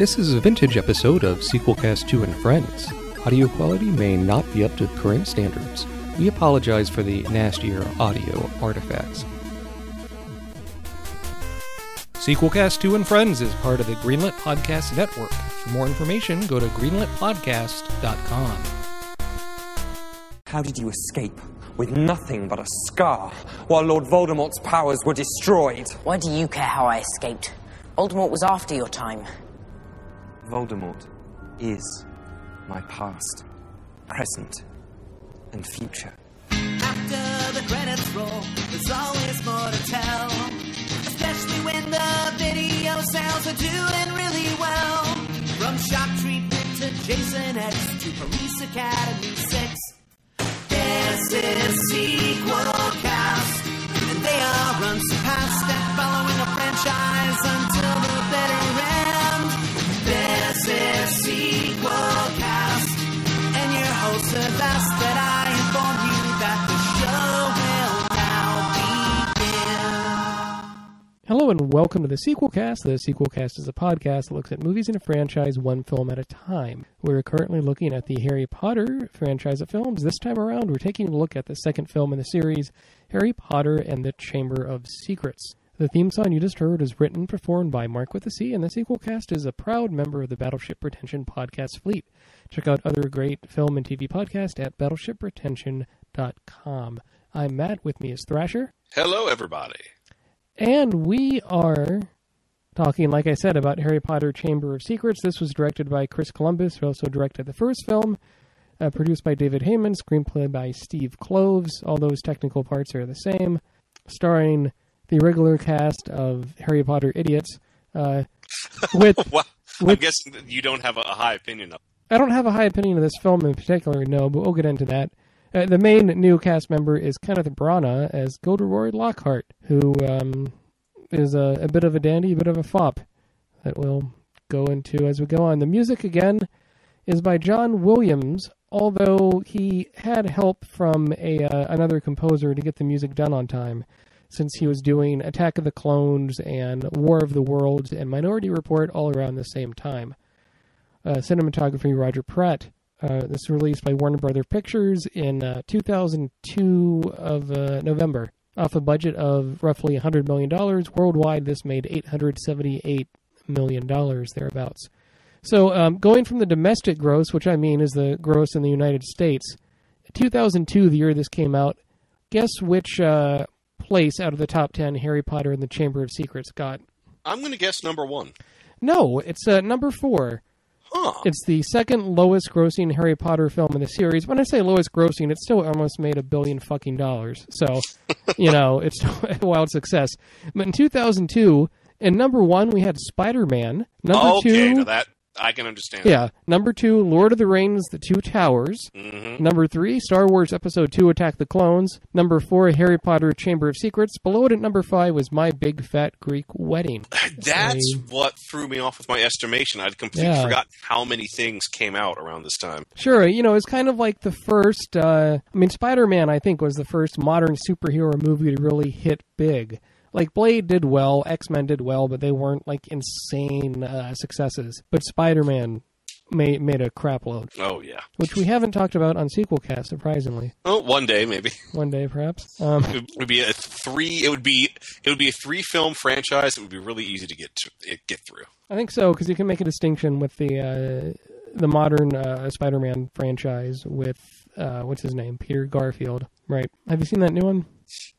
This is a vintage episode of Sequelcast 2 and Friends. Audio quality may not be up to current standards. We apologize for the nastier audio artifacts. Sequelcast 2 and Friends is part of the Greenlit Podcast Network. For more information, go to greenlitpodcast.com. How did you escape with nothing but a scar while Lord Voldemort's powers were destroyed? Why do you care how I escaped? Voldemort was after your time. Voldemort is my past, present, and future. After the credits roll, there's always more to tell. Especially when the video sales are doing really well. From shock treatment to Jason X to Police Academy 6. This is Sequel Cast. And they are unsurpassed at following a Hello and welcome to the Sequelcast. The Sequelcast is a podcast that looks at movies in a franchise one film at a time. We're currently looking at the Harry Potter franchise of films. This time around, we're taking a look at the second film in the series, Harry Potter and the Chamber of Secrets. The theme song you just heard is written and performed by Mark with a C, and the Sequelcast is a proud member of the Battleship Pretension podcast fleet. Check out other great film and TV podcasts at battleshippretension.com. I'm Matt. With me is Thrasher. Hello, everybody. And we are talking, like I said, about Harry Potter Chamber of Secrets. This was directed by Chris Columbus, who also directed the first film, uh, produced by David Heyman, screenplay by Steve Kloves. All those technical parts are the same. Starring the regular cast of Harry Potter idiots. Uh, with Well, I'm guessing you don't have a high opinion of. I don't have a high opinion of this film in particular, no, but we'll get into that. Uh, the main new cast member is Kenneth Branagh as Gilderoy Lockhart, who um, is a, a bit of a dandy, a bit of a fop that we'll go into as we go on. The music, again, is by John Williams, although he had help from a uh, another composer to get the music done on time, since he was doing Attack of the Clones and War of the Worlds and Minority Report all around the same time uh, cinematography Roger Pratt. Uh, this was released by Warner Brother Pictures in uh, 2002 of uh, November. Off a budget of roughly $100 million worldwide, this made $878 million thereabouts. So, um, going from the domestic gross, which I mean is the gross in the United States, 2002, the year this came out, guess which uh, place out of the top 10 Harry Potter and the Chamber of Secrets got? I'm going to guess number one. No, it's uh, number four. Huh. It's the second lowest grossing Harry Potter film in the series. When I say lowest grossing, it still almost made a billion fucking dollars. So, you know, it's a wild success. But in 2002, in number one, we had Spider Man. Number okay, two, that I can understand. yeah. Number two, Lord of the Rings, The Two Towers. hmm Number three, Star Wars Episode 2 Attack the Clones. Number four, Harry Potter Chamber of Secrets. Below it at number five was My Big Fat Greek Wedding. That's Say- what threw me off with my estimation. I'd completely Yeah. forgotten how many things came out around this time. Sure, you know, it's kind of like the first. Uh, I mean, Spider Man, I think, was the first modern superhero movie to really hit big. Like Blade did well, X Men did well, but they weren't like insane uh, successes. But Spider Man made made a crap load, Oh yeah. which we haven't talked about on Sequel Sequelcast, surprisingly. Well, one day maybe One day, perhaps. Um, it would be a three. It would be it would be a three film franchise. It would be really easy to get to get through. I think so because you can make a distinction with the uh, the modern uh, Spider Man franchise with uh, what's his name, Peter Garfield. Right? Have you seen that new one?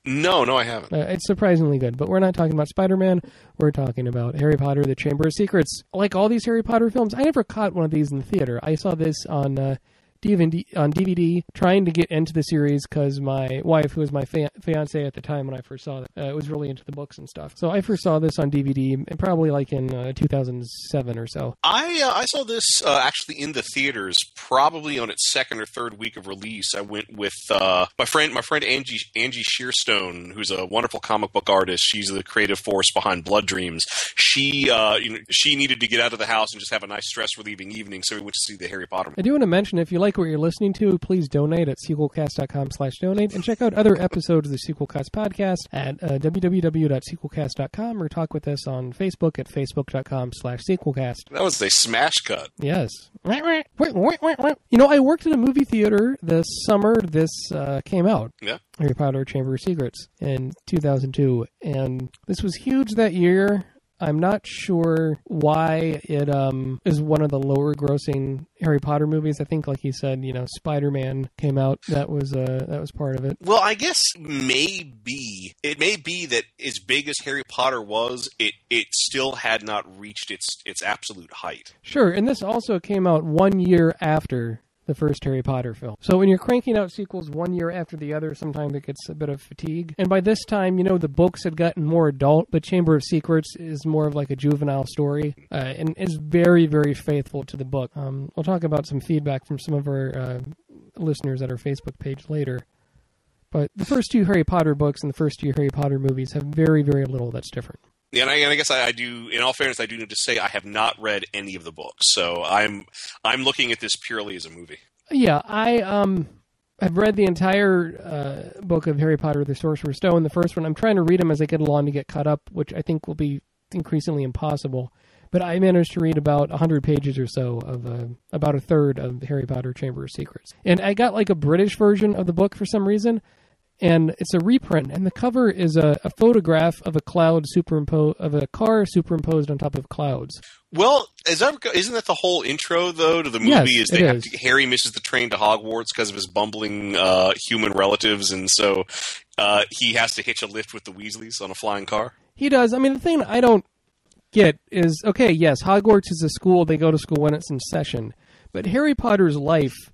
No, no, I haven't. Uh, it's surprisingly good, but we're not talking about Spider Man. We're talking about Harry Potter: The Chamber of Secrets. Like all these Harry Potter films, I never caught one of these in the theater. I saw this on uh, DVD, on DVD, trying to get into the series because my wife, who was my fa- fiance at the time when I first saw it, uh, was really into the books and stuff. So I first saw this on DVD, and probably like in uh, 2007 or so. I uh, I saw this uh, actually in the theaters, probably on its second or third week of release. I went with uh, my friend my friend Angie Angie Shearstone, who's a wonderful comic book artist. She's the creative force behind Blood Dreams. She uh, you know she needed to get out of the house and just have a nice stress relieving evening, so we went to see the Harry Potter. I do want to mention if you like like what you're listening to, please donate at sequelcast.com slash donate and check out other episodes of the Sequelcast podcast at uh, www.sequelcast.com or talk with us on Facebook at facebook.com slash sequelcast. That was a smash cut. Yes. You know, I worked in a movie theater this summer. This uh, came out. Yeah. Harry Potter Chamber of Secrets in 2002, and this was huge that year. I'm not sure why it um, is one of the lower grossing Harry Potter movies. I think, like you said, you know, Spider Man came out. That was uh, that was part of it. Well, I guess maybe it may be that as big as Harry Potter was, it it still had not reached its its absolute height. Sure, and this also came out one year after the first Harry Potter film. So when you're cranking out sequels one year after the other, sometimes it gets a bit of fatigue. And by this time, you know, the books had gotten more adult, but Chamber of Secrets is more of like a juvenile story uh, and is very, very faithful to the book. Um, we'll talk about some feedback from some of our uh, listeners at our Facebook page later. But the first two Harry Potter books and the first two Harry Potter movies have very, very little that's different. Yeah, and I, and I guess I, I do. In all fairness, I do need to say I have not read any of the books, so I'm I'm looking at this purely as a movie. Yeah, I um have read the entire uh, book of Harry Potter: The Sorcerer's Stone. The first one, I'm trying to read them as I get along to get caught up, which I think will be increasingly impossible. But I managed to read about 100 pages or so of uh, about a third of Harry Potter Chamber of Secrets, and I got like a British version of the book for some reason and it's a reprint and the cover is a, a photograph of a cloud superimposed of a car superimposed on top of clouds Well, is that, isn't that the whole intro though to the movie? Yes, is they is. to, Harry misses the train to Hogwarts because of his bumbling uh, human relatives, and so uh, he has to hitch a lift with the Weasleys on a flying car. he does i mean the thing i don't get is okay yes hogwarts is a school they go to school when it's in session but harry potter's life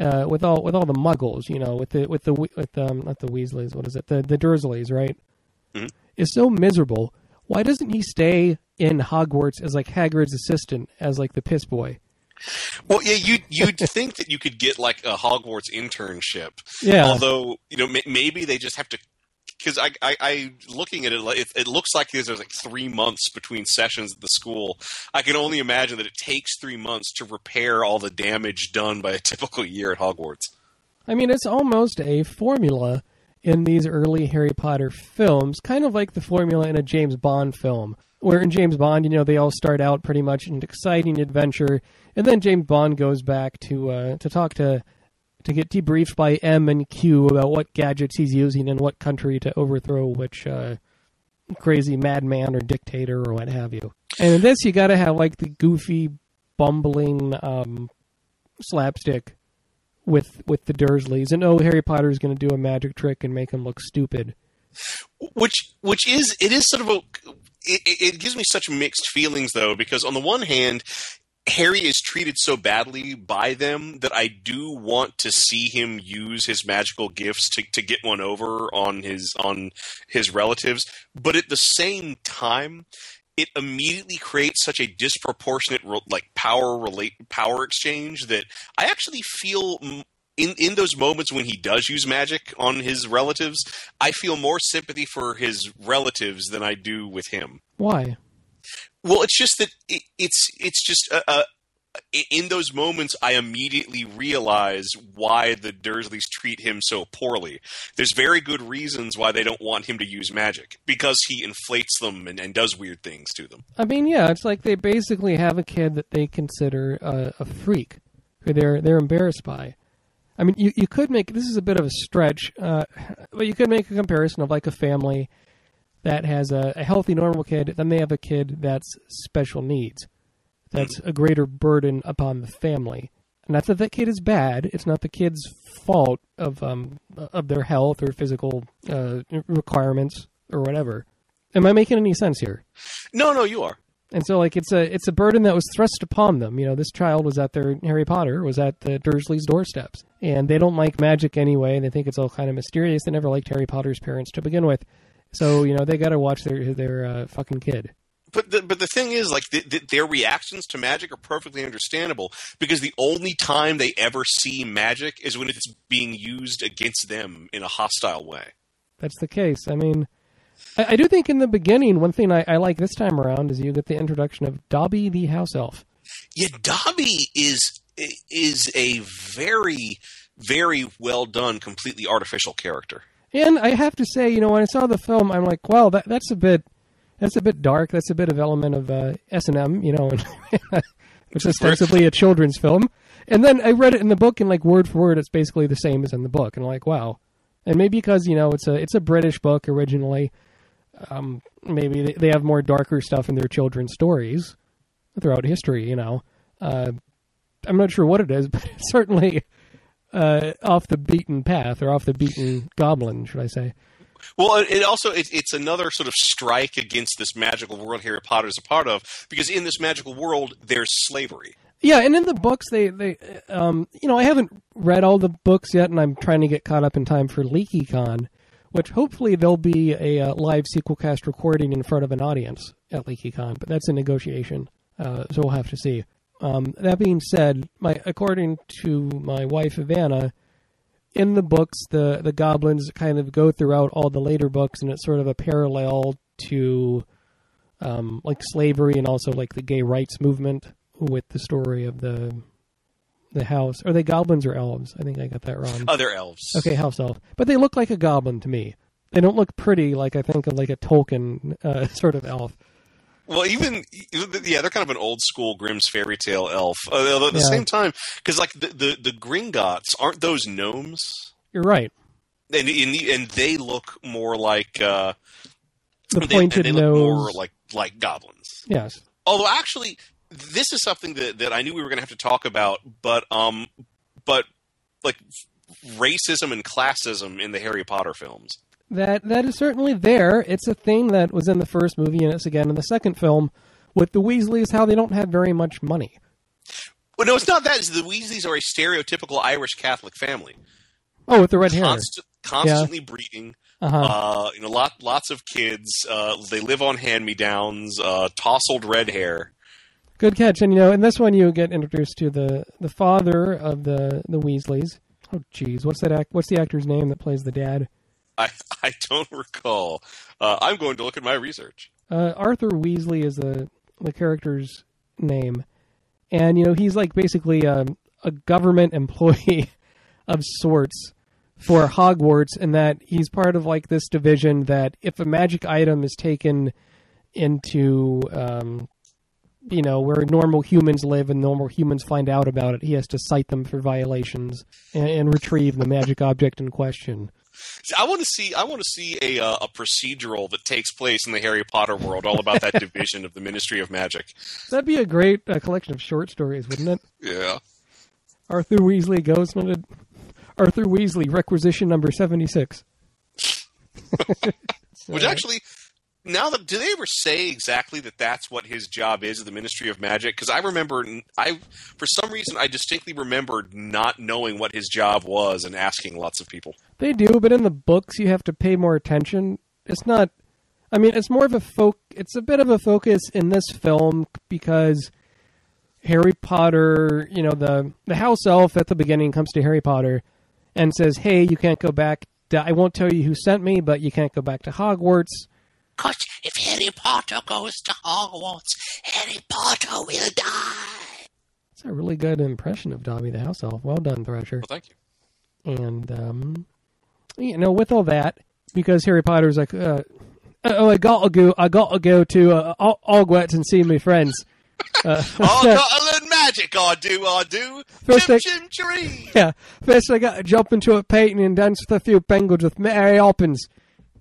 uh, with all with all the muggles you know with the with the with um not the weasleys what is it? The the dursleys right? Mhm. is so miserable. Why doesn't he stay in hogwarts as like hagrid's assistant as like the piss boy? Well, yeah, you you'd think that you could get like a Hogwarts internship, yeah. Although you know may, maybe they just have to. Because I, I, I, looking at it, it, it looks like there's like three months between sessions at the school. I can only imagine that it takes three months to repair all the damage done by a typical year at Hogwarts. I mean, it's almost a formula in these early Harry Potter films, kind of like the formula in a James Bond film, where in James Bond, you know, they all start out pretty much an exciting adventure, and then James Bond goes back to uh, to talk to to get debriefed by M and Q about what gadgets he's using in what country to overthrow which uh, crazy madman or dictator or what have you. And in this, you got to have like the goofy, bumbling um, slapstick with with the Dursleys, and oh, Harry Potter's going to do a magic trick and make him look stupid. which which is it is sort of a it, it gives me such mixed feelings though because on the one hand harry is treated so badly by them that i do want to see him use his magical gifts to, to get one over on his on his relatives but at the same time it immediately creates such a disproportionate ro- like power relate power exchange that i actually feel in in those moments when he does use magic on his relatives, I feel more sympathy for his relatives than I do with him. Why? Well, it's just that it, it's it's just uh, uh, in those moments I immediately realize why the Dursleys treat him so poorly. There's very good reasons why they don't want him to use magic because he inflates them and, and does weird things to them. I mean, yeah, it's like they basically have a kid that they consider a, a freak, who they're they're embarrassed by. I mean, you, you could make this is a bit of a stretch, uh, but you could make a comparison of like a family that has a, a healthy, normal kid, then they have a kid that's special needs. That's a greater burden upon the family. Not that that kid is bad. It's not the kid's fault of um of their health or physical uh, requirements or whatever. Am I making any sense here? No, no, you are. And so, like, it's a it's a burden that was thrust upon them. You know, this child was at their Harry Potter was at the Dursleys' doorsteps, and they don't like magic anyway. They think it's all kind of mysterious. They never liked Harry Potter's parents to begin with, so you know they got to watch their their uh, fucking kid. But the, but the thing is, like, th- th- their reactions to magic are perfectly understandable because the only time they ever see magic is when it's being used against them in a hostile way. That's the case. I mean, I, I do think in the beginning, one thing I, I like this time around is you get the introduction of Dobby the house elf. Yeah, Dobby is is a very, very well done, completely artificial character. And I have to say, you know, when I saw the film, I'm like, well, that that's a bit that's a bit dark. That's a bit of element of uh, S and M, you know, which is ostensibly a children's film. And then I read it in the book, and like word for word, it's basically the same as in the book. And I'm like, wow. And maybe because you know it's a it's a British book originally, um, maybe they, they have more darker stuff in their children's stories throughout history. You know, uh, I'm not sure what it is, but it's certainly uh, off the beaten path or off the beaten goblin, should I say? Well, it- also it, it's another sort of strike against this magical world Harry Potter is a part of, because in this magical world there's slavery. Yeah, and in the books, they they um, you know I haven't read all the books yet, and I'm trying to get caught up in time for LeakyCon, which hopefully there'll be a uh, live sequel cast recording in front of an audience at LeakyCon, but that's a negotiation, uh, so we'll have to see. Um, that being said, my according to my wife Ivana, in the books the the goblins kind of go throughout all the later books, and it's sort of a parallel to um, like slavery and also like the gay rights movement with the story of the the house. Are they goblins or elves? I think I got that wrong. Other elves. Okay, house elf, but they look like a goblin to me. They don't look pretty like I think of like a Tolkien uh, sort of elf. Well, even yeah, they're kind of an old school Grimm's fairy tale elf. Uh, although at the Yeah. same time, because like the, the the Gringotts aren't those gnomes, You're right. and and, and they look more like uh, The they, pointed they look nose. more like like goblins. yes. Although actually, this is something that, that I knew we were going to have to talk about, but um, but like racism and classism in the Harry Potter films. That that is certainly there. It's a thing that was in the first movie, and it's again in the second film with the Weasleys. How they don't have very much money. Well, no, it's not that. It's the Weasleys are a stereotypical Irish Catholic family, Oh, with the red hair. Const- constantly breeding. Uh-huh. Uh, you know, lot lots of kids. Uh, they live on hand me downs. Uh, tousled red hair. Good catch. And you know, in this one, you get introduced to the the father of the the Weasleys. Oh, jeez, what's that? Act, what's the actor's name that plays the dad? I I don't recall. Uh, I'm going to look at my research. Uh, Arthur Weasley is the the character's name, and you know he's like basically um, a government employee of sorts for Hogwarts, in that he's part of like this division that if a magic item is taken into um, you know where normal humans live and normal humans find out about it, he has to cite them for violations and, and retrieve the magic object in question. See, I want to see. I want to see a uh, a procedural that takes place in the Harry Potter world, all about that division of the Ministry of Magic. That'd be a great uh, collection of short stories, wouldn't it? Yeah. Arthur Weasley goes to Arthur Weasley requisition number seventy six. Which actually, now do they ever say exactly that that's what his job is at the Ministry of Magic? Because I remember, I for some reason I distinctly remembered not knowing what his job was and asking lots of people. They do, but in the books you have to pay more attention. It's not. I mean, it's more of a folk. It's a bit of a focus in this film because Harry Potter. You know, the the house elf at the beginning comes to Harry Potter and says, "Hey, you can't go back. To, I won't tell you who sent me, but you can't go back to Hogwarts." Cause if Harry Potter goes to Hogwarts, Harry Potter will die. It's a really good impression of Dobby the house elf. Well done, Thrasher. Well, thank you. and um, you know, with all that, because Harry Potter's like, uh, oh, I gotta go, I gotta go to uh, Hogwarts and see my friends. Uh, Oh, gotta learn magic. I do. I do. First chim thing- chim cheree. yeah, first I gotta jump into a painting and dance with a few penguins with Mary Poppins.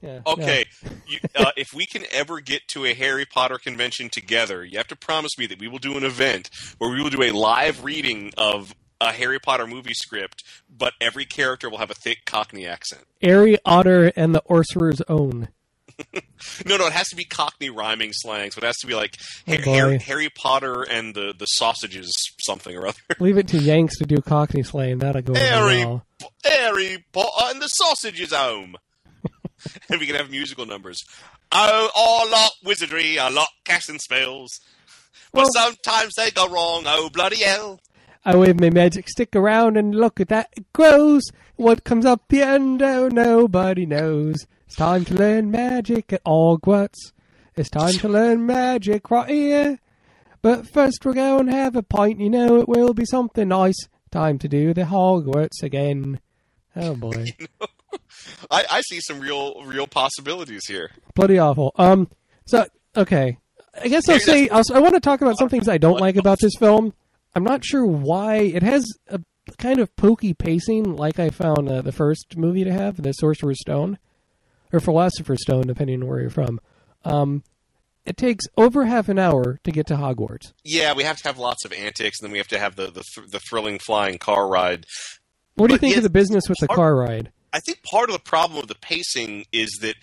Yeah, Okay, you, uh, if we can ever get to a Harry Potter convention together, you have to promise me that we will do an event where we will do a live reading of a Harry Potter movie script, but every character will have a thick Cockney accent. Harry Airy Otter and the Orcerer's Own. No, no, it has to be Cockney rhyming slang. So it has to be like Oh, Harry. Harry Potter and the the sausages something or other. Leave it to Yanks to do Cockney slang. That'll go Harry, well. Harry Potter and the sausages home. and we can have musical numbers. Oh, I like wizardry. I like casting spells. But Well- sometimes they go wrong. Oh, bloody hell. I wave my magic stick around and look at that. It grows. What comes up the end? Oh, nobody knows. It's time to learn magic at Hogwarts. It's time to learn magic right here. But first we'll go and have a pint, you know, it will be something nice. Time to do the Hogwarts again. Oh boy. I, I see some real real possibilities here. Bloody awful. Um, so, okay. I guess I'll say, I'll, I want to talk about some things I don't like about this film. I'm not sure why. It has a kind of pokey pacing, like I found uh, the first movie to have, The Sorcerer's Stone, or Philosopher's Stone, depending on where you're from. Um, it takes over half an hour to get to Hogwarts. Yeah, we have to have lots of antics, and then we have to have the the, th- the thrilling flying car ride. What do you think of the business with the car ride? I think part of the problem with the pacing is that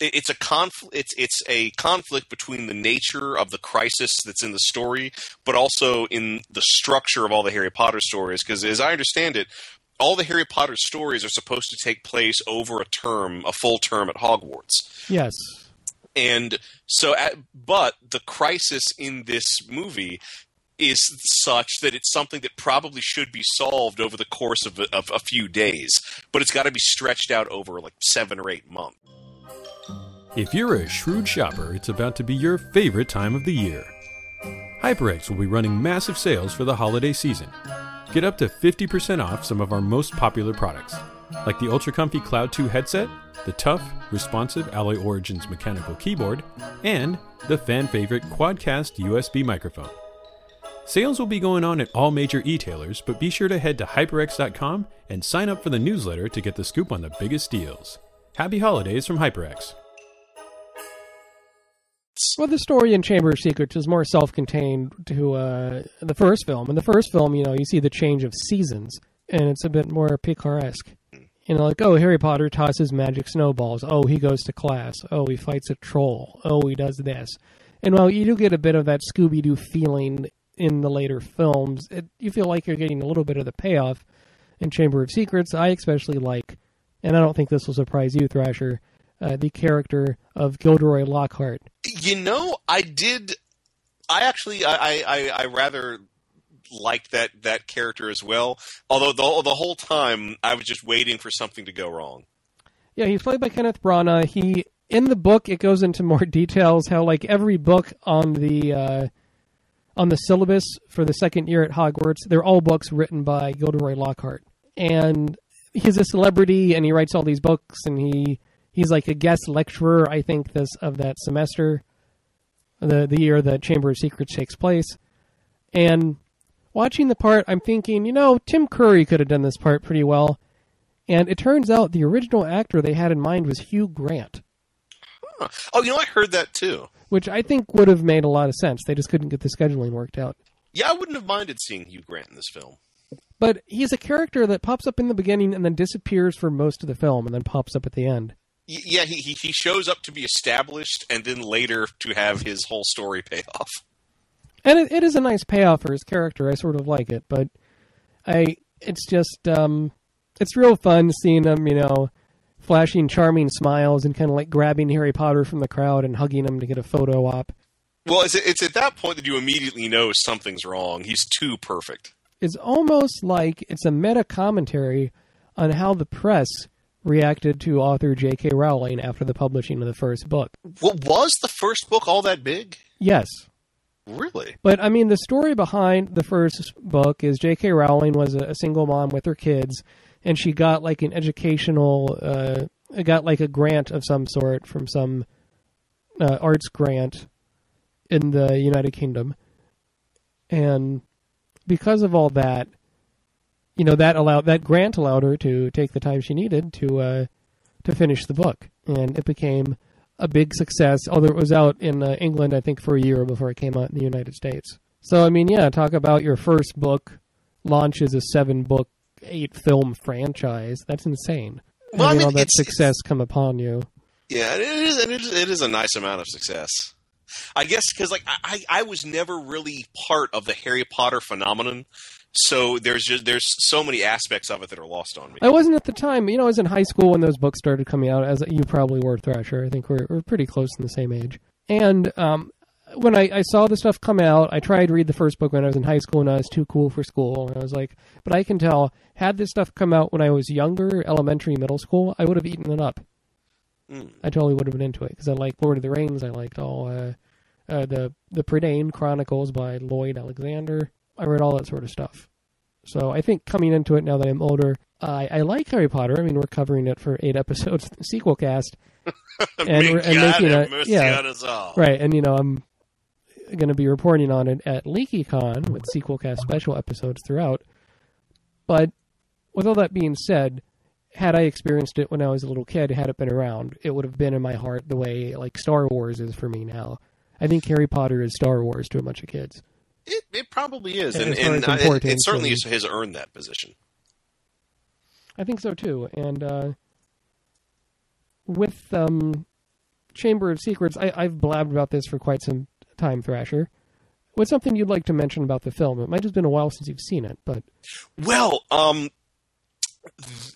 it's a conflict. It's it's a conflict between the nature of the crisis that's in the story, but also in the structure of all the Harry Potter stories. Because as I understand it, all the Harry Potter stories are supposed to take place over a term, a full term at Hogwarts. Yes. And so, at, but the crisis in this movie is such that it's something that probably should be solved over the course of a, of a few days, but it's got to be stretched out over like seven or eight months. If you're a shrewd shopper, it's about to be your favorite time of the year. HyperX will be running massive sales for the holiday season. Get up to 50% off some of our most popular products, like the ultra comfy Cloud 2 headset, the tough, responsive Alloy Origins mechanical keyboard, and the fan favorite Quadcast USB microphone. Sales will be going on at all major e-tailers, but be sure to head to hyperx.com and sign up for the newsletter to get the scoop on the biggest deals. Happy holidays from HyperX. Well, the story in Chamber of Secrets is more self-contained to uh, the first film. In the first film, you know, you see the change of seasons, and it's a bit more picaresque. You know, like, oh, Harry Potter tosses magic snowballs. Oh, he goes to class. Oh, he fights a troll. Oh, he does this. And while you do get a bit of that Scooby-Doo feeling in the later films, it, you feel like you're getting a little bit of the payoff in Chamber of Secrets. I especially like, and I don't think this will surprise you, Thrasher, uh, the character of Gilderoy Lockhart. You know, I did. I actually, I, I, I- rather liked that that character as well. Although the the whole time I was just waiting for something to go wrong. Yeah, he's played by Kenneth Branagh. He in the book it goes into more details how like every book on the uh, on the syllabus for the second year at Hogwarts, they're all books written by Gilderoy Lockhart, and he's a celebrity and he writes all these books and he he's like a guest lecturer I think this of that semester, the the year that Chamber of Secrets takes place, and watching the part I'm thinking you know Tim Curry could have done this part pretty well. And it turns out the original actor they had in mind was Hugh Grant. Oh, you know, I heard that too. Which I think would have made a lot of sense. They just couldn't get the scheduling worked out. Yeah, I wouldn't have minded seeing Hugh Grant in this film. But he's a character that pops up in the beginning and then disappears for most of the film and then pops up at the end. Yeah, he, he he shows up to be established, and then later to have his whole story pay off. And it, it is a nice payoff for his character. I sort of like it, but I it's just um it's real fun seeing him, you know, flashing charming smiles and kind of like grabbing Harry Potter from the crowd and hugging him to get a photo op. Well, it's, it's at that point that you immediately know something's wrong. He's too perfect. It's almost like it's a meta commentary on how the press reacted to author J.K. Rowling after the publishing of the first book. Well, was the first book all that big? Yes, Really? but I mean, the story behind the first book is J.K. Rowling was a, a single mom with her kids, and she got like an educational, uh, got like a grant of some sort from some uh, arts grant in the United Kingdom, and because of all that, you know that allowed that grant allowed her to take the time she needed to uh, to finish the book, and it became a big success. Although it was out in uh, England, I think for a year before it came out in the United States. So I mean, yeah, talk about your first book launches a seven book, eight film franchise. That's insane. Well, I mean, all that success come upon you. Yeah, it is. It is, it is a nice amount of success. I guess because like I, I I was never really part of the Harry Potter phenomenon, so there's just there's so many aspects of it that are lost on me. I wasn't at the time. You know, I was in high school when those books started coming out. As you probably were, Thrasher. I think we're we're pretty close in the same age. And um, when I, I saw the stuff come out, I tried to read the first book when I was in high school, and I was too cool for school. And I was like, but I can tell, had this stuff come out when I was younger, elementary, middle school, I would have eaten it up. Mm. I totally would have been into it because I liked Lord of the Rings. I liked all uh, uh, the the Prydain Chronicles by Lloyd Alexander. I read all that sort of stuff. So I think coming into it now that I'm older, I, I like Harry Potter. I mean, we're covering it for eight episodes sequel cast, and we're and making a yeah on us all. right. And you know, I'm going to be reporting on it at LeakyCon with Sequelcast special episodes throughout. But with all that being said, had I experienced it when I was a little kid, had it been around, it would have been in my heart the way like Star Wars is for me now. I think Harry Potter is Star Wars to a bunch of kids. It, it probably is, And and, and as it, certainly and- has earned that position. I think so too. And uh, with um, Chamber of Secrets, I, I've blabbed about this for quite some time, Thrasher. What's something you'd like to mention about the film? It might have been a while since you've seen it, but Well, um,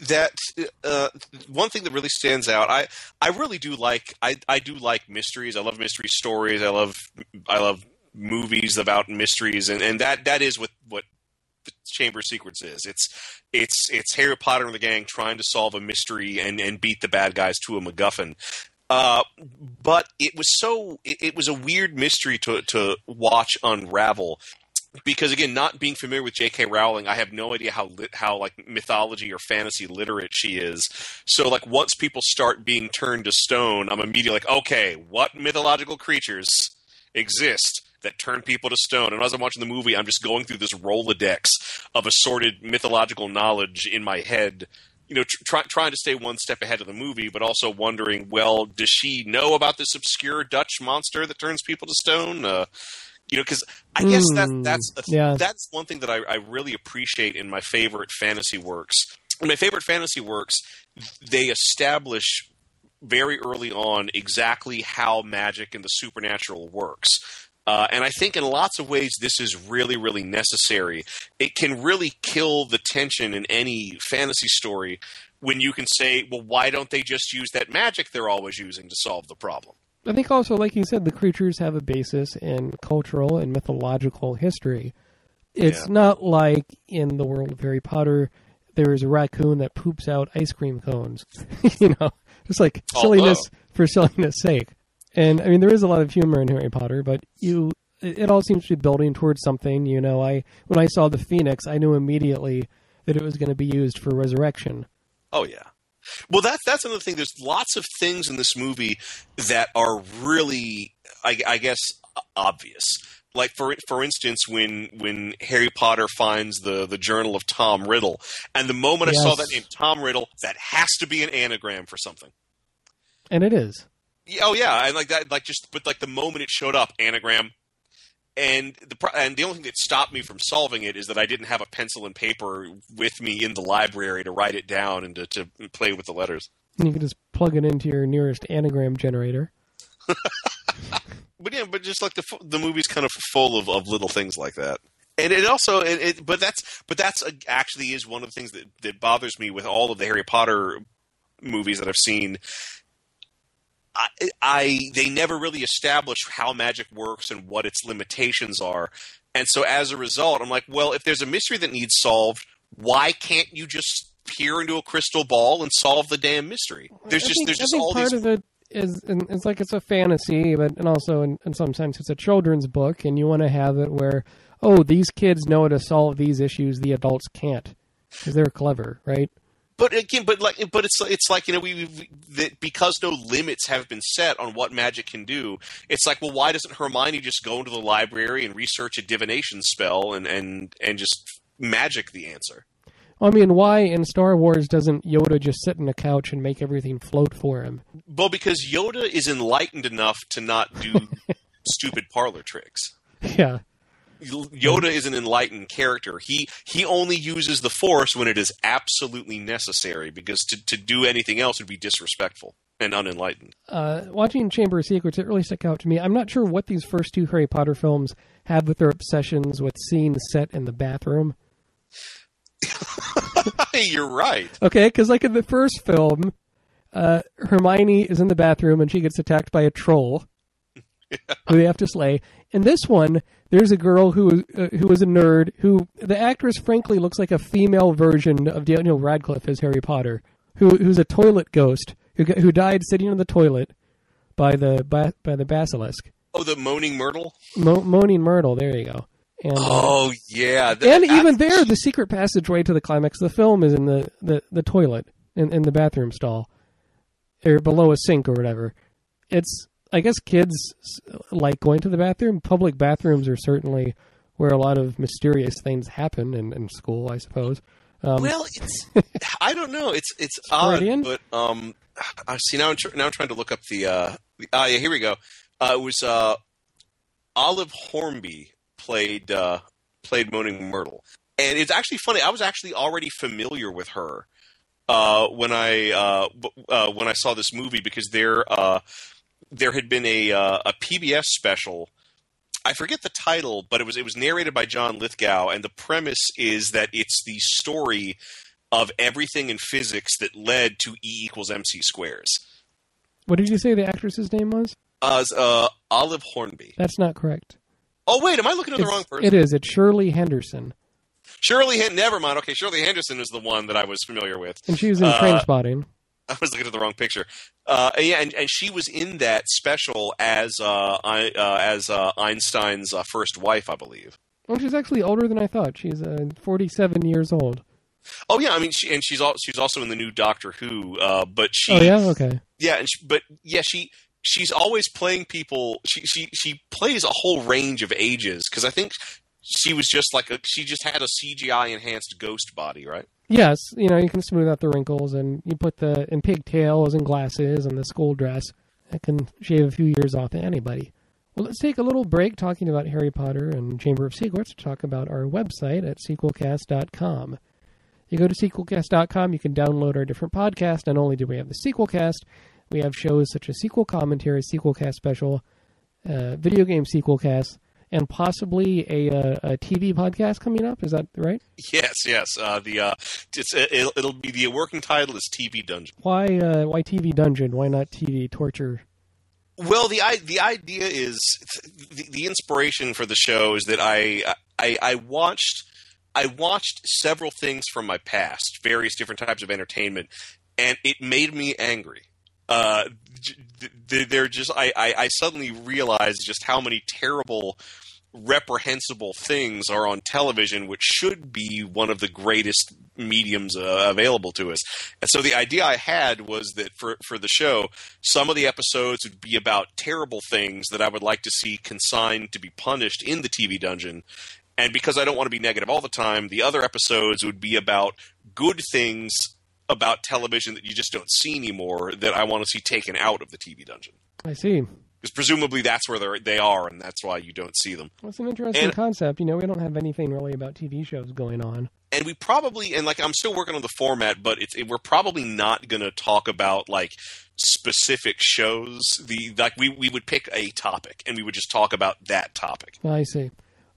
that uh, one thing that really stands out. I I really do like I I do like mysteries. I love mystery stories. I love I love movies about mysteries, and, and that that is what what the Chamber Secrets is. It's it's it's Harry Potter and the gang trying to solve a mystery and and beat the bad guys to a MacGuffin. Uh, but it was so it, it was a weird mystery to to watch unravel because again, not being familiar with J.K. Rowling, I have no idea how lit, how like mythology or fantasy literate she is. So like once people start being turned to stone, I'm immediately like, okay, what mythological creatures exist that turn people to stone? And as I'm watching the movie, I'm just going through this rolodex of assorted mythological knowledge in my head. You know, tr- try, trying to stay one step ahead of the movie, but also wondering, well, does she know about this obscure Dutch monster that turns people to stone? Uh, you know, because I guess that Mm, that's a, yeah. that's one thing that I, I really appreciate in my favorite fantasy works. In my favorite fantasy works, they establish very early on exactly how magic and the supernatural works. Uh, and I think in lots of ways this is really, really necessary. It can really kill the tension in any fantasy story when you can say, well, why don't they just use that magic they're always using to solve the problem? I think also, like you said, the creatures have a basis in cultural and mythological history. It's Yeah. not like in the world of Harry Potter, there is a raccoon that poops out ice cream cones. you know, it's like silliness for silliness sake. And I mean, there is a lot of humor in Harry Potter, but you, it, all seems to be building towards something. You know, I when I saw the Phoenix, I knew immediately that it was going to be used for resurrection. Oh yeah. Well, that's that's another thing. There's lots of things in this movie that are really, I, I guess, obvious. Like for for instance, when when Harry Potter finds the the journal of Tom Riddle, and the moment I saw that name, Tom Riddle, that has to be an anagram for something. And it is. Yeah, Oh yeah, and like that, like just but like the moment it showed up, anagram. And the and the only thing that stopped me from solving it is that I didn't have a pencil and paper with me in the library to write it down and to, to play with the letters. And you can just plug it into your nearest anagram generator. but yeah, but just like the the movie's kind of full of, of little things like that, and it also, it, it but that's but that's a, actually is one of the things that that bothers me with all of the Harry Potter movies that I've seen. I, I they never really establish how magic works and what its limitations are, and so as a result, I'm like, well, if there's a mystery that needs solved, why can't you just peer into a crystal ball and solve the damn mystery? There's I just think, there's just all part these of it is and it's like it's a fantasy, but and also in, in some sense it's a children's book, and you want to have it where oh these kids know how to solve these issues the adults can't because they're clever, right? But again, but like, but it's it's like you know we, we that because no limits have been set on what magic can do. It's like, well, why doesn't Hermione just go into the library and research a divination spell and and and just magic the answer? I mean, why in Star Wars doesn't Yoda just sit on a couch and make everything float for him? Well, because Yoda is enlightened enough to not do stupid parlor tricks. Yeah, Yoda is an enlightened character. He he only uses the Force when it is absolutely necessary, because to, to do anything else would be disrespectful and unenlightened. uh, watching Chamber of Secrets, it really stuck out to me. I'm not sure what these first two Harry Potter films have with their obsessions with scenes set in the bathroom. You're right. Okay, because like in the first film, uh, Hermione is in the bathroom and she gets attacked by a troll who they have to slay. In this one, there's a girl who uh, who is a nerd who the actress frankly looks like a female version of Daniel Radcliffe as Harry Potter, who who's a toilet ghost who who died sitting on the toilet by the by, by the basilisk. Oh, the Moaning Myrtle. Mo- Moaning Myrtle. There you go. And, uh, Oh yeah, that- and even there, the secret passageway to the climax of the film is in the, the, the toilet in, in the bathroom stall, or below a sink or whatever. It's I guess kids like going to the bathroom. Public bathrooms are certainly where a lot of mysterious things happen in, in school, I suppose. Um, well, it's I don't know. It's it's odd, but um, I see now. I'm tr- now I'm trying to look up the uh, the, ah yeah, here we go. Uh, it was uh, Olive Hornby played uh, played Moaning Myrtle, and it's actually funny. I was actually already familiar with her uh, when I uh, uh, when I saw this movie because there uh, there had been a uh, a PBS special. I forget the title, but it was it was narrated by John Lithgow, and the premise is that it's the story of everything in physics that led to E equals mc squares. what did you say the actress's name was? Uh, uh, Olive Hornby. That's not correct. Oh wait, am I looking at the wrong person? It is. It's Shirley Henderson, Shirley, never mind. Okay, Shirley Henderson is the one that I was familiar with. and she was in Uh, Trainspotting. I was looking at the wrong picture. Uh, yeah, and, and she was in that special as uh, I, uh, as uh, Einstein's uh, first wife, I believe. Well, she's actually older than I thought. She's uh, 47 years old. Oh yeah, I mean, she and she's al- she's also in the new Doctor Who. Uh, but she, Oh yeah, okay. yeah, and she, but yeah, she she's always playing people. She she she plays a whole range of ages because I think she was just like a, she just had a CGI enhanced ghost body, right? Yes, you know you can smooth out the wrinkles, and you put the in pigtails and glasses and the school dress. That can shave a few years off anybody. Well, let's take a little break talking about Harry Potter and Chamber of Secrets to talk about our website at sequelcast.com. You go to sequelcast.com, you can download our different podcasts. Not only do we have the Sequelcast, we have shows such as Sequel Commentary, Sequelcast Special, uh, Video Game Sequelcast, and possibly a, uh, a TV podcast coming up. Is that right? Yes, yes. Uh, the uh, it'll, it'll be the working title is TV Dungeon. Why uh, why TV Dungeon? Why not TV Torture? Well, the the idea is the, the inspiration for the show is that I, I I watched I watched several things from my past, various different types of entertainment, and it made me angry. Uh, they're just I, I I suddenly realized just how many terrible reprehensible things are on television, which should be one of the greatest mediums uh, available to us. And so the idea I had was that for for the show, some of the episodes would be about terrible things that I would like to see consigned to be punished in the TV dungeon. And because I don't want to be negative all the time, the other episodes would be about good things about television that you just don't see anymore that I want to see taken out of the TV dungeon. I see. Because presumably that's where they're, they are, and that's why you don't see them. Well, it's an interesting And- concept. You know, we don't have anything really about TV shows going on. and we probably and like I'm still working on the format, but it's it, we're probably not going to talk about like specific shows. The like we we would pick a topic and we would just talk about that topic. I see.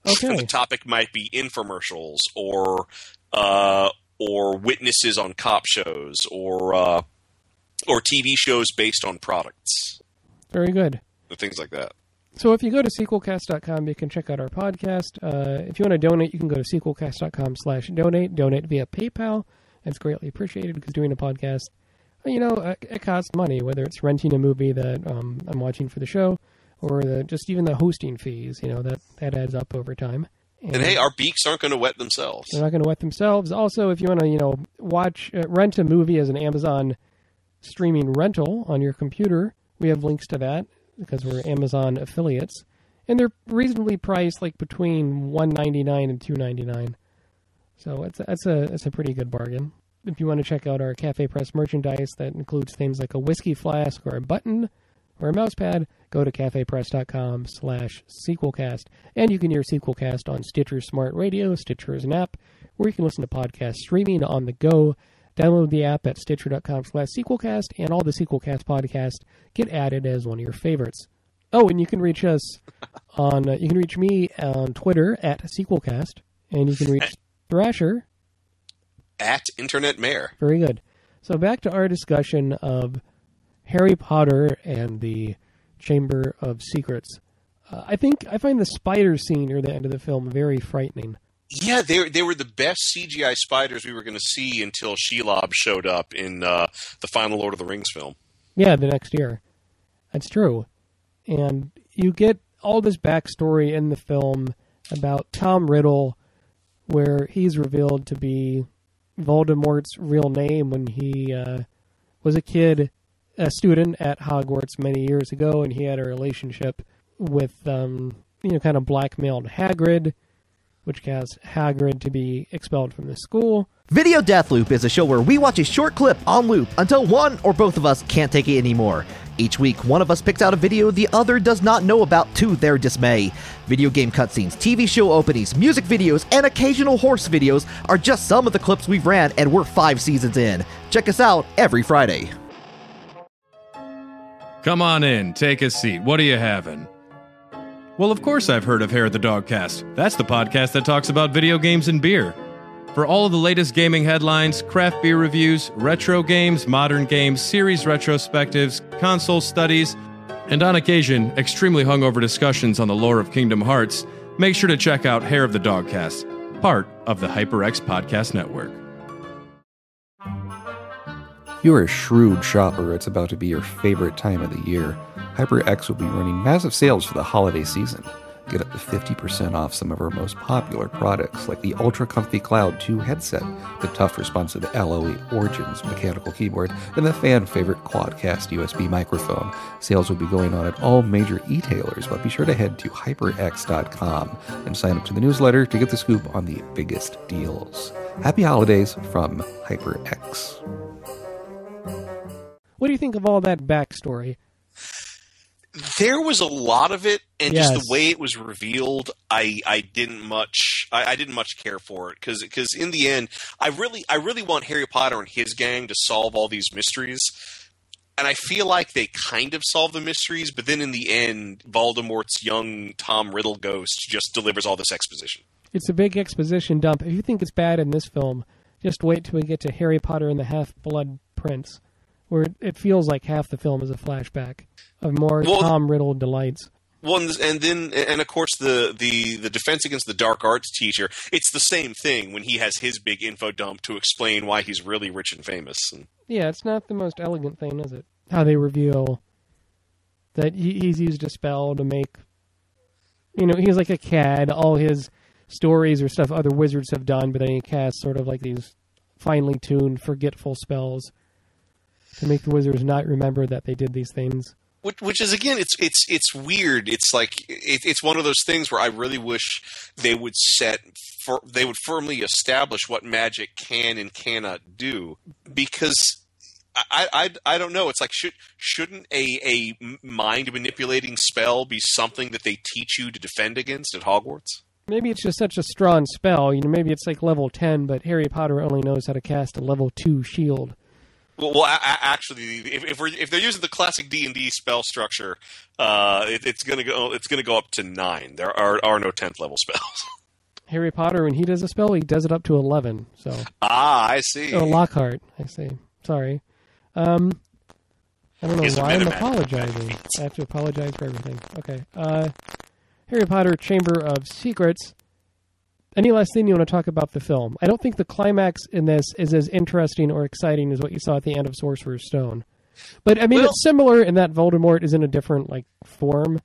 Okay. the topic might be infomercials or uh, or witnesses on cop shows or uh, or TV shows based on products, Very good. Things like that. So if you go to sequelcast.com, you can check out our podcast. Uh, if you want to donate, you can go to sequelcast.com slash donate. Donate via PayPal. It's greatly appreciated because doing a podcast, uh, you know, uh, it costs money, whether it's renting a movie that um, I'm watching for the show or the, just even the hosting fees, you know, that, that adds up over time. And hey, our beaks aren't going to wet themselves. They're not going to wet themselves. Also, if you want to, you know, watch, uh, rent a movie as an Amazon streaming rental on your computer, we have links to that because we're Amazon affiliates, and they're reasonably priced, like between one ninety nine and two ninety nine. So it's that's a it's a pretty good bargain. If you want to check out our Cafe Press merchandise, that includes things like a whiskey flask or a button or a mouse pad, go to cafepress.com slash sequelcast. And you can hear Sequelcast on Stitcher Smart Radio. Stitcher an app where you can listen to podcasts streaming on the go. Download the app at stitcher.com slash sequelcast, and all the Sequelcast podcasts get added as one of your favorites. Oh, and you can reach us on, uh, you can reach me on Twitter at sequelcast, and you can reach Thrasher At Internet Mayor. very good. So back to our discussion of Harry Potter and the Chamber of Secrets. Uh, I think I find the spider scene near the end of the film very frightening. Yeah, they they were the best CGI spiders we were going to see until Shelob showed up in uh, the final Lord of the Rings film. Yeah, the next year. That's true. And you get all this backstory in the film about Tom Riddle, where he's revealed to be Voldemort's real name when he uh, was a kid, a student at Hogwarts many years ago, and he had a relationship with, um, you know, kind of blackmailed Hagrid, which caused Hagrid to be expelled from the school. Video Death Loop is a show where we watch a short clip on loop until one or both of us can't take it anymore. Each week, one of us picks out a video the other does not know about to their dismay. Video game cutscenes, TV show openings, music videos, and occasional horse videos are just some of the clips we've ran, and we're five seasons in. Check us out every Friday. Come on in, take a seat. What are you having? Well, of course I've heard of Hair of the Dogcast. That's the podcast that talks about video games and beer. For all of the latest gaming headlines, craft beer reviews, retro games, modern games, series retrospectives, console studies, and on occasion, extremely hungover discussions on the lore of Kingdom Hearts, make sure to check out Hair of the Dogcast, part of the HyperX Podcast Network. You're a shrewd shopper, it's about to be your favorite time of the year. HyperX will be running massive sales for the holiday season. Get up to 50% off some of our most popular products, like the Ultra Comfy Cloud 2 headset, the tough responsive Alloy Origins mechanical keyboard, and the fan favorite Quadcast USB microphone. Sales will be going on at all major e-tailers, but be sure to head to hyperx.com and sign up to the newsletter to get the scoop on the biggest deals. Happy holidays from HyperX. What do you think of all that backstory? There was a lot of it, and just the way it was revealed, I I didn't much I, I didn't much care for it because because in the end, I really I really want Harry Potter and his gang to solve all these mysteries. And I feel like they kind of solve the mysteries, but then in the end, Voldemort's young Tom Riddle ghost just delivers all this exposition. It's a big exposition dump. If you think it's bad in this film, just wait till we get to Harry Potter and the Half Blood Prince, where it feels like half the film is a flashback of more Well- Tom Riddle delights. Well, and, and then, and of course, the, the the defense against the dark arts teacher. It's the same thing when he has his big info dump to explain why he's really rich and famous. And, Yeah, it's not the most elegant thing, is it? How they reveal that he's used a spell to make. You know, he's like a cad. All his stories or stuff other wizards have done, but then he casts sort of like these finely tuned, forgetful spells to make the wizards not remember that they did these things. which, which is again, it's it's it's weird. It's like it, it's one of those things where I really wish they would set for they would firmly establish what magic can and cannot do because. I, I, I don't know. It's like should shouldn't a, a mind manipulating spell be something that they teach you to defend against at Hogwarts? Maybe it's just such a strong spell. You know, maybe it's like level ten, but Harry Potter only knows how to cast a level two shield. Well, well actually, if, if we're if they're using the classic D and D spell structure, uh, it, it's gonna go it's gonna go up to nine. There are are no tenth level spells. Harry Potter, when he does a spell, he does it up to eleven. So, ah, I see. oh, Lockhart, I see. Sorry. Um, I don't know He's why I'm apologizing. I have to apologize for everything. Okay. Uh, Harry Potter Chamber of Secrets. Any last thing you want to talk about the film? I don't think the climax in this is as interesting or exciting as what you saw at the end of Sorcerer's Stone. But I mean, Well- it's similar in that Voldemort is in a different like form.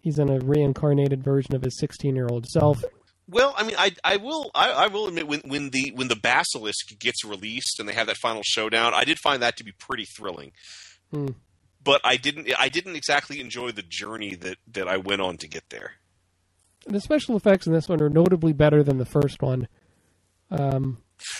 He's in a reincarnated version of his 16-year-old self. Well, I mean, I I will I, I will admit when when the when the basilisk gets released and they have that final showdown, I did find that to be pretty thrilling. Hmm. But I didn't I didn't exactly enjoy the journey that that I went on to get there. The special effects in this one are notably better than the first one. Um,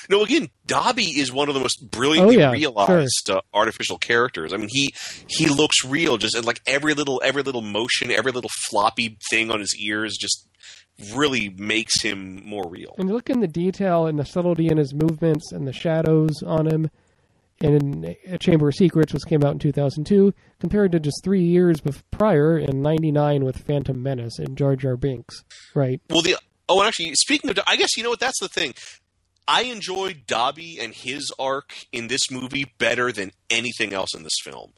No, again, Dobby is one of the most brilliantly Oh, yeah, realized uh, artificial characters. I mean, he he looks real, just and, like every little every little motion, every little floppy thing on his ears, just really makes him more real. and look in the detail and the subtlety in his movements and the shadows on him. And in A Chamber of Secrets, which came out in 2002, compared to just three years prior in '99 with Phantom Menace and Jar Jar Binks, right? Well, the oh, and actually, speaking of, I guess you know what? That's the thing. I enjoyed Dobby and his arc in this movie better than anything else in this film,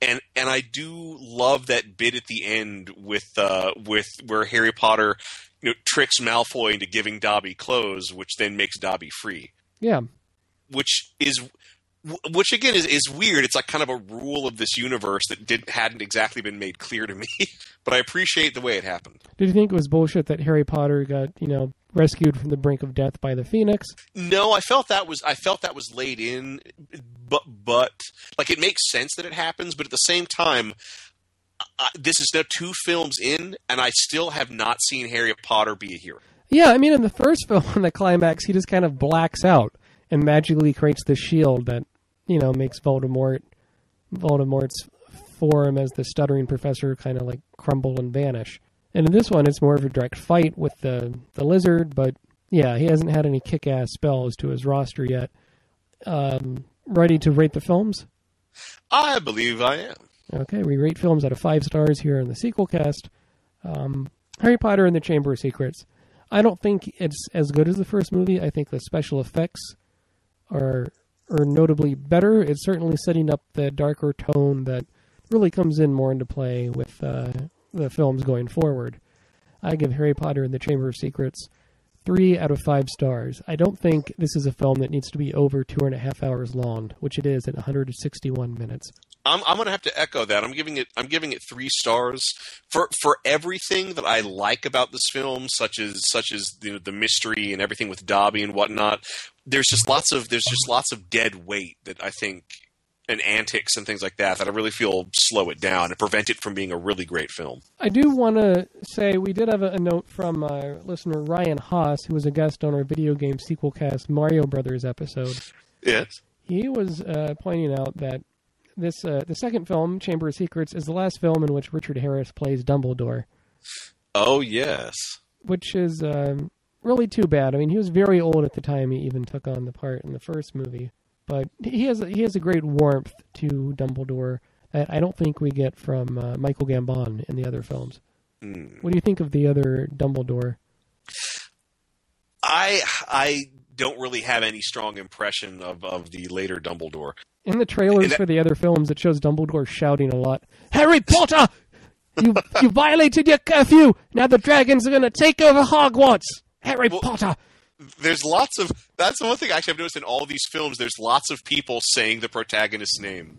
and and I do love that bit at the end with uh, with where Harry Potter you know, tricks Malfoy into giving Dobby clothes, which then makes Dobby free. Yeah, Which is Which again is, is weird. It's like kind of a rule of this universe that didn't hadn't exactly been made clear to me, but I appreciate the way it happened. Did you think it was bullshit that Harry Potter got, you know, rescued from the brink of death by the Phoenix? No, I felt that was I felt that was laid in, but but like it makes sense that it happens, but at the same time, I, this is now two films in, and I still have not seen Harry Potter be a hero. Yeah, I mean, in the first film, in the climax, he just kind of blacks out and magically creates the shield that, you know, makes Voldemort, Voldemort's form as the stuttering professor kind of like crumble and vanish. And in this one, it's more of a direct fight with the the lizard, but yeah, he hasn't had any kick-ass spells to his roster yet. Um, ready to rate the films? I believe I am. Okay, we rate films out of five stars here in the Sequelcast. Um, Harry Potter and the Chamber of Secrets. I don't think it's as good as the first movie. I think the special effects are are notably better. It's certainly setting up the darker tone that really comes in more into play with uh, the films going forward. I give Harry Potter and the Chamber of Secrets three out of five stars. I don't think this is a film that needs to be over two and a half hours long, which it is at 161 minutes. I'm I'm gonna have to echo that. I'm giving it I'm giving it three stars for for everything that I like about this film, such as such as the the mystery and everything with Dobby and whatnot. There's just lots of there's just lots of dead weight that I think and antics and things like that that I really feel slow it down and prevent it from being a really great film. I do want to say we did have a, a note from uh, listener Ryan Haas, who was a guest on our video game Sequelcast Mario Brothers episode. Yes. He was uh, pointing out that this uh, the second film, Chamber of Secrets, is the last film in which Richard Harris plays Dumbledore, Oh yes. which is um, really too bad. I mean, he was very old at the time he even took on the part in the first movie, but he has a, he has a great warmth to Dumbledore that I don't think we get from uh, Michael Gambon in the other films. What do you think of the other Dumbledore? I I don't really have any strong impression of, of the later Dumbledore. In the trailers that- for the other films, it shows Dumbledore shouting a lot. Harry Potter, you you violated your curfew. Now the dragons are going to take over Hogwarts. Harry Well- Potter. There's lots of that's the one thing actually I've noticed in all these films. There's lots of people saying the protagonist's name,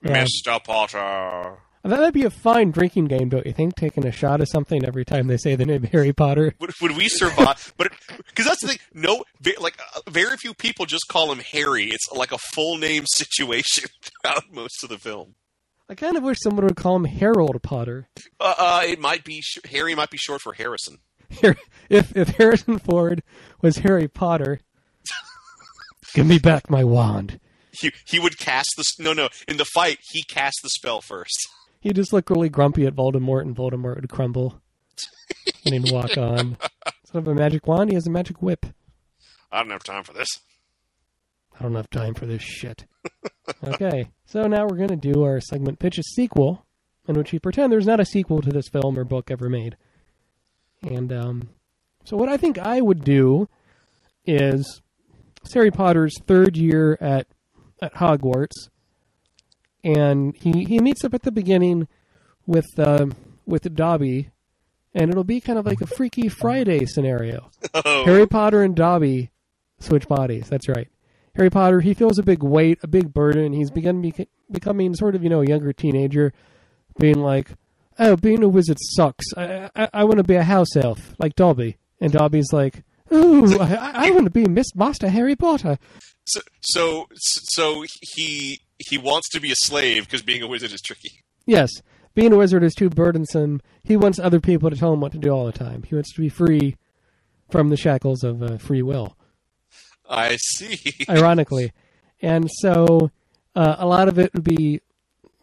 Yeah. Mister Potter. That would be a fine drinking game, don't you think? Taking a shot of something every time they say the name Harry Potter. Would, would we survive? but because that's the thing. No, like uh, very few people just call him Harry. It's like a full name situation throughout most of the film. I kind of wish someone would call him Harold Potter. Uh, uh, it might be Harry. Might be short for Harrison. If if Harrison Ford was Harry Potter, give me back my wand. He he would cast the no no in the fight. He cast the spell first. He'd just look really grumpy at Voldemort, and Voldemort would crumble, and he'd walk on. Instead of a magic wand, he has a magic whip. I don't have time for this. I don't have time for this shit. okay, so now we're going to do our segment Pitch a Sequel, in which we pretend there's not a sequel to this film or book ever made. And um, so, what I think I would do is it's Harry Potter's third year at at Hogwarts, and he, he meets up at the beginning with uh, with Dobby, and it'll be kind of like a Freaky Friday scenario. Harry Potter and Dobby switch bodies. That's right. Harry Potter, he feels a big weight, a big burden. He's begun bec- becoming sort of, you know, a younger teenager, being like, "Oh, being a wizard sucks. I I, I want to be a house elf like Dobby." And Dobby's like, "Ooh, I, I want to be Miss Master Harry Potter." So so so he he wants to be a slave because being a wizard is tricky. Yes, being a wizard is too burdensome. He wants other people to tell him what to do all the time. He wants to be free from the shackles of uh, free will. I see. ironically. And so uh, a lot of it would be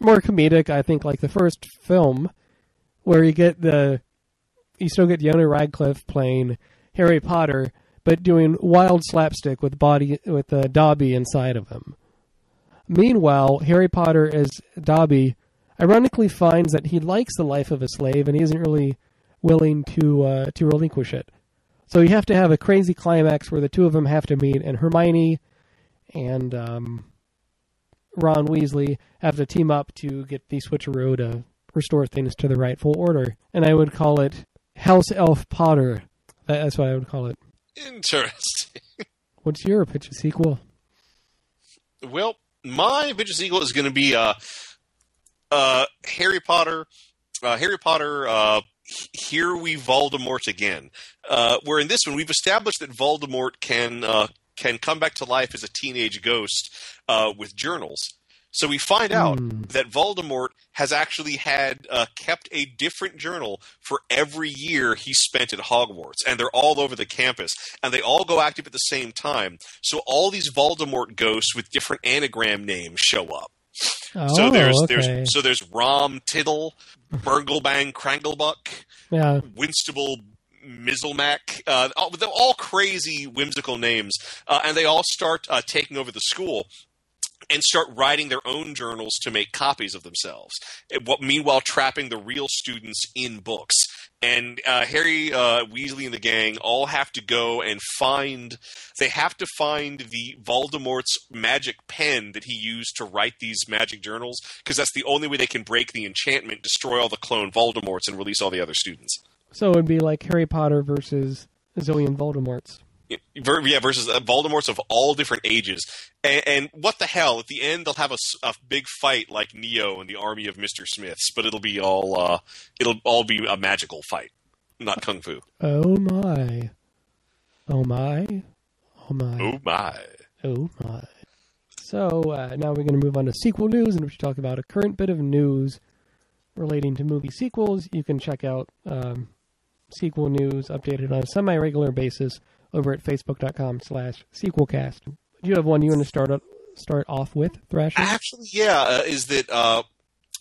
more comedic, I think, like the first film, where you get the you still get Yona Radcliffe playing Harry Potter, but doing wild slapstick with body with uh, Dobby inside of him. Meanwhile, Harry Potter as Dobby ironically finds that he likes the life of a slave and he isn't really willing to uh, to relinquish it. So you have to have a crazy climax where the two of them have to meet, and Hermione and um, Ron Weasley have to team up to get the switcheroo to restore things to the rightful order. And I would call it House Elf Potter. That's what I would call it. Interesting. What's your pitch a sequel? Well, my Adventure sequel is going to be uh, uh, Harry Potter. Uh, Harry Potter. Uh, here we Voldemort again. Uh, where in this one we've established that Voldemort can uh, can come back to life as a teenage ghost uh, with journals. So we find out that Voldemort has actually had uh, kept a different journal for every year he spent at Hogwarts, and they're all over the campus, and they all go active at the same time. So all these Voldemort ghosts with different anagram names show up. so Oh, there's okay. there's so there's Rom Tittle, Burglebang Kranglebuck, Yeah. Winstable Mizzlemack, uh, all, they're all crazy, whimsical names, uh, and they all start uh, taking over the school and start writing their own journals to make copies of themselves. What, meanwhile, trapping the real students in books. And uh, Harry uh, Weasley and the gang all have to go and find. They have to find the Voldemort's magic pen that he used to write these magic journals, because that's the only way they can break the enchantment, destroy all the clone Voldemorts, and release all the other students. So it would be like Harry Potter versus a Zillion Voldemorts. Yeah, versus uh, Voldemorts of all different ages, and, and what the hell? At the end, they'll have a big fight like Neo and the army of Mister Smiths, but it'll be all uh, it'll all be a magical fight, not kung fu. Oh my. Oh my. Oh my. Oh my! Oh my. So uh, now we're going to move on to sequel news, in which we talk about a current bit of news relating to movie sequels. You can check out um, sequel news updated on a semi-regular basis over at facebook.com slash sequelcast. Do you have one you want to start up, start off with, Thrasher? Actually, yeah, uh, is that uh,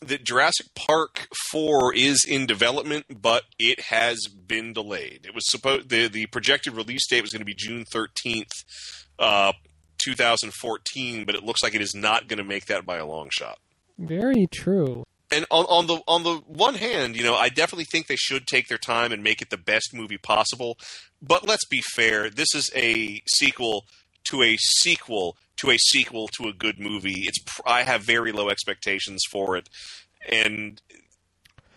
that Jurassic Park Four is in development, but it has been delayed. It was supposed the the projected release date was going to be June thirteenth, uh, two thousand fourteen, but it looks like it is not going to make that by a long shot. Very true. and on, on the on the one hand, you know, I definitely think they should take their time and make it the best movie possible. But let's be fair, this is a sequel to a sequel to a sequel to a good movie. It's pr- I have very low expectations for it, and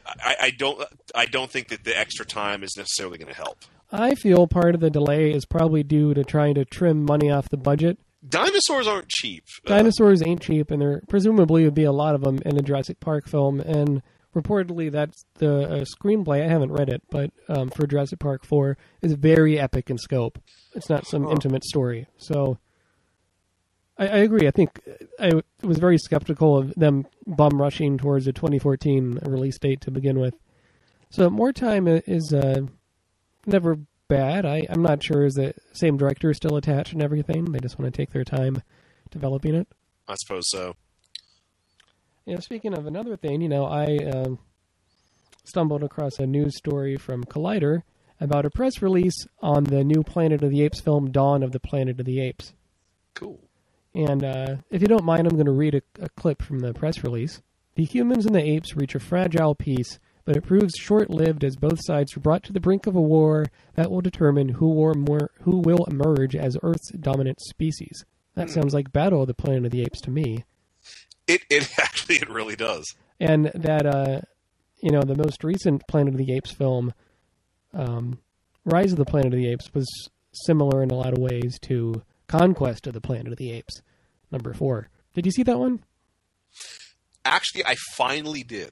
I, I don't I don't think that the extra time is necessarily going to help. I feel part of the delay is probably due to trying to trim money off the budget. Dinosaurs aren't cheap. Dinosaurs ain't cheap, and there presumably would be a lot of them in a Jurassic Park film. And reportedly, that's the uh, screenplay. I haven't read it, but um, for Jurassic Park Four is very epic in scope. It's not some intimate story. So I, I agree. I think I was very skeptical of them bum rushing towards a 2014 release date to begin with. So more time is uh, never bad. I, I'm not sure is the same director still attached and everything. They just want to take their time developing it. I suppose so. You know, speaking of another thing, you know, I um, stumbled across a news story from Collider about a press release on the new Planet of the Apes film, Dawn of the Planet of the Apes. Cool. And uh, if you don't mind, I'm going to read a, a clip from the press release. The humans and the apes reach a fragile peace, but it proves short-lived as both sides are brought to the brink of a war that will determine who will, more, who will emerge as Earth's dominant species. That sounds like Battle of the Planet of the Apes to me. It it actually it really does. and that uh, you know the most recent Planet of the Apes film, um, Rise of the Planet of the Apes, was similar in a lot of ways to Conquest of the Planet of the Apes, number four. Did you see that one? Actually, I finally did.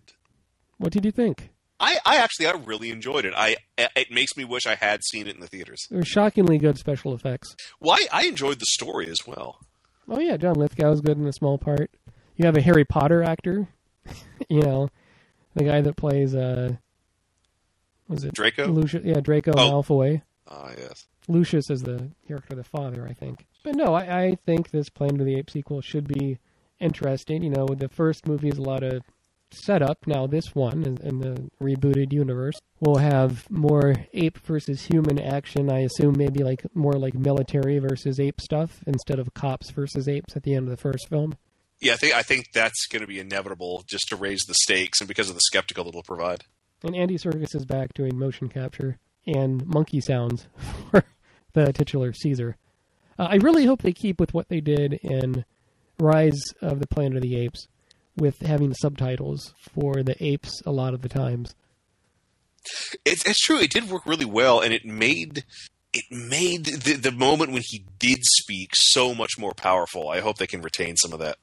What did you think? I, I actually I really enjoyed it. I it makes me wish I had seen it in the theaters. There were shockingly good special effects. Well, I, I enjoyed the story as well. Oh yeah, John Lithgow was good in a small part. You have a Harry Potter actor, you know, the guy that plays uh, was it Draco? Lucius? Yeah, Draco Oh. Malfoy. Ah, yes. Lucius is the character, the father, I think. But no, I, I think this Planet of the Apes sequel should be interesting. You know, the first movie is a lot of setup. Now this one, in, in the rebooted universe, will have more ape versus human action. I assume maybe like more like military versus ape stuff instead of cops versus apes at the end of the first film. Yeah, I think I think that's going to be inevitable just to raise the stakes and because of the skeptical it'll provide. And Andy Serkis is back doing motion capture and monkey sounds for the titular Caesar. Uh, I really hope they keep with what they did in Rise of the Planet of the Apes, with having subtitles for the apes a lot of the times. It's it's true. It did work really well, and it made it made the, the moment when he did speak so much more powerful. I hope they can retain some of that.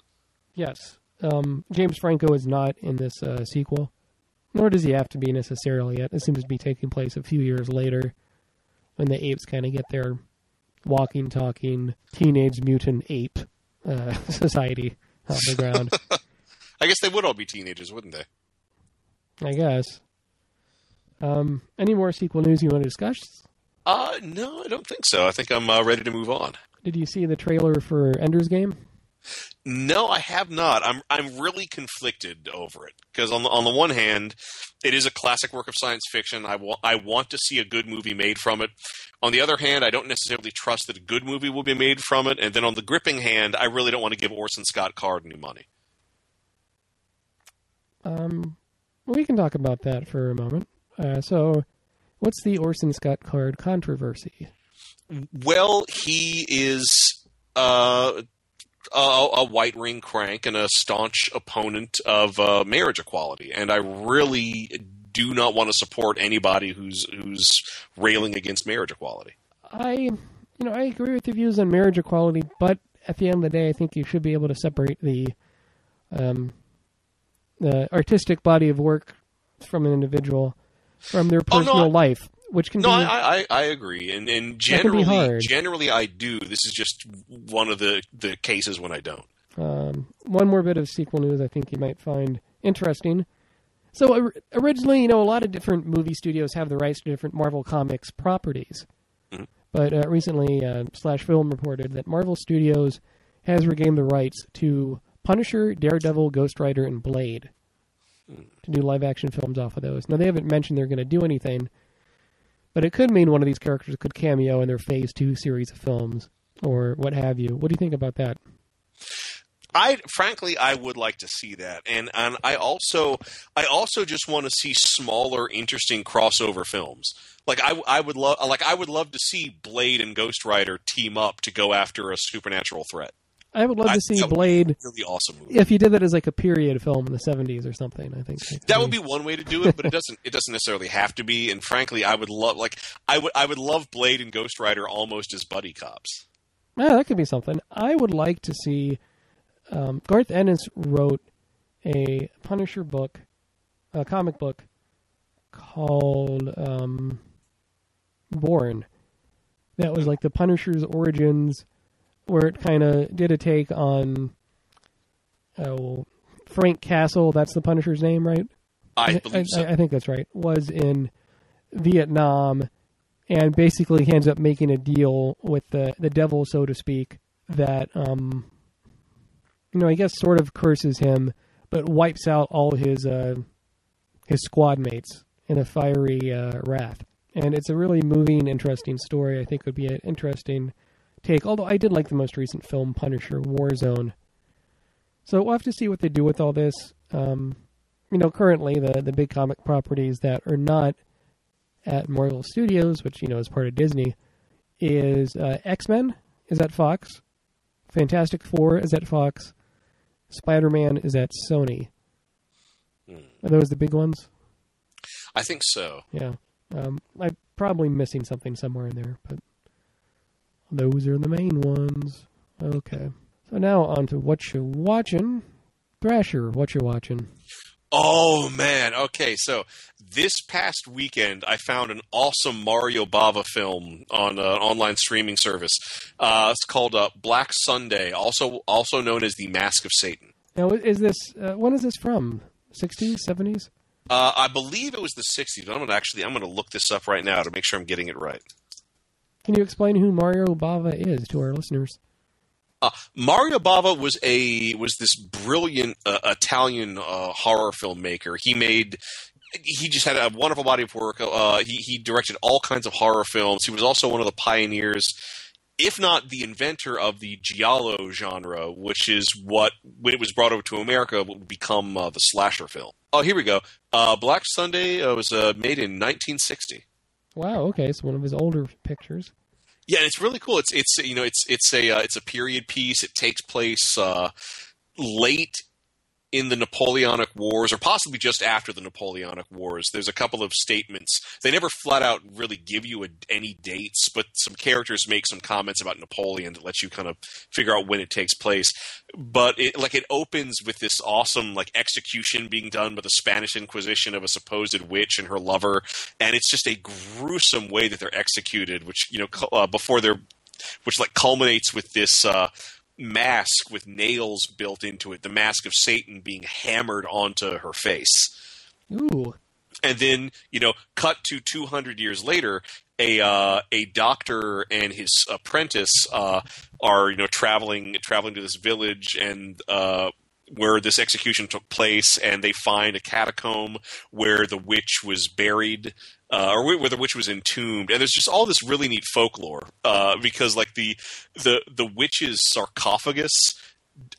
Yes. Um, James Franco is not in this uh, sequel, nor does he have to be necessarily. It seems to be taking place a few years later when the apes kind of get their walking, talking, teenage mutant ape uh, society off the ground. I guess they would all be teenagers, wouldn't they? I guess. Um, any more sequel news you want to discuss? Uh, no, I don't think so. I think I'm uh, ready to move on. Did you see the trailer for Ender's Game? No, I have not. I'm I'm really conflicted over it because on the on the one hand, it is a classic work of science fiction. I want I want to see a good movie made from it. On the other hand, I don't necessarily trust that a good movie will be made from it. And then on the gripping hand, I really don't want to give Orson Scott Card any money. Um, we can talk about that for a moment. Uh, so, what's the Orson Scott Card controversy? Well, he is uh, a, a right wing crank and a staunch opponent of uh, marriage equality, and I really do not want to support anybody who's who's railing against marriage equality. I, you know, I agree with your views on marriage equality, but at the end of the day, I think you should be able to separate the, um, the artistic body of work from an individual from their Oh, no, personal I- life, which can No, be. I, I, I agree, and and That can be generally, hard. generally I do. This is just one of the the cases when I don't. Um, one more bit of sequel news I think you might find interesting. So originally, you know, a lot of different movie studios have the rights to different Marvel Comics properties, Mhm. but uh, recently, uh, Slash Film reported that Marvel Studios has regained the rights to Punisher, Daredevil, Ghost Rider, and Blade to do live action films off of those. Now they haven't mentioned they're going to do anything, but it could mean one of these characters could cameo in their Phase Two series of films or what have you. What do you think about that? I frankly I would like to see that, and and I also I also just want to see smaller, interesting crossover films. Like I I would love like I would love to see Blade and Ghost Rider team up to go after a supernatural threat. I would love I to see that would be Blade really awesome movie. if you did that as like a period film in the seventies or something. I think That would be one way to do it, but it doesn't. It doesn't necessarily have to be. And frankly, I would love like I would I would love Blade and Ghost Rider almost as buddy cops. Yeah, that could be something. I would like to see. Um, Garth Ennis wrote a Punisher book, a comic book called um, Born. That was like the Punisher's origins, where it kind of did a take on oh, Frank Castle. That's the Punisher's name, right? I believe so. I, I think that's right. Was in Vietnam, and basically he ends up making a deal with the the devil, so to speak. That um, you know, I guess sort of curses him, but wipes out all his uh, his squad mates in a fiery uh, wrath. And it's a really moving, interesting story. I think would be an interesting take. Although I did like the most recent film, Punisher Warzone. So we'll have to see what they do with all this. Um, you know, currently the the big comic properties that are not at Marvel Studios, which you know is part of Disney, is uh, X Men is at Fox, Fantastic Four is at Fox, Spider Man is at Sony. Are those the big ones? I think so. Yeah, um, I'm probably missing something somewhere in there, but those are the main ones. Okay, so now on to what you're watching. Thrasher, what you're watching? Oh man. Okay, so this past weekend I found an awesome Mario Bava film on an online streaming service. Uh, it's called uh, Black Sunday, also also known as the Mask of Satan. Now, is this uh, when is this from? 60s, 70s? Uh, I believe it was the '60s, but I'm gonna actually I'm gonna look this up right now to make sure I'm getting it right. Can you explain who Mario Bava is to our listeners? Uh, Mario Bava was a was this brilliant uh, Italian uh, horror filmmaker. He made he just had a wonderful body of work. Uh, he he directed all kinds of horror films. He was also one of the pioneers, if not the inventor of the giallo genre, which is what when it was brought over to America would become uh, the slasher film. Oh, here we go. Uh, Black Sunday uh, was uh, made in 1960. Wow, okay, so one of his older pictures. Yeah, and it's really cool. It's it's you know it's it's a uh, it's a period piece. It takes place uh, late in the Napoleonic Wars, or possibly just after the Napoleonic Wars, there's a couple of statements. They never flat out really give you a, any dates, but some characters make some comments about Napoleon that lets you kind of figure out when it takes place. But it, like it opens with this awesome like execution being done by the Spanish Inquisition of a supposed witch and her lover, and it's just a gruesome way that they're executed, which you know uh, before they're which like culminates with this uh, mask with nails built into it, the mask of Satan being hammered onto her face. Ooh. And then, you know, cut to 200 years later, a uh, a doctor and his apprentice uh, are you know traveling traveling to this village and uh, where this execution took place, and they find a catacomb where the witch was buried, uh, or where the witch was entombed. And there's just all this really neat folklore uh, because, like the the the witch's sarcophagus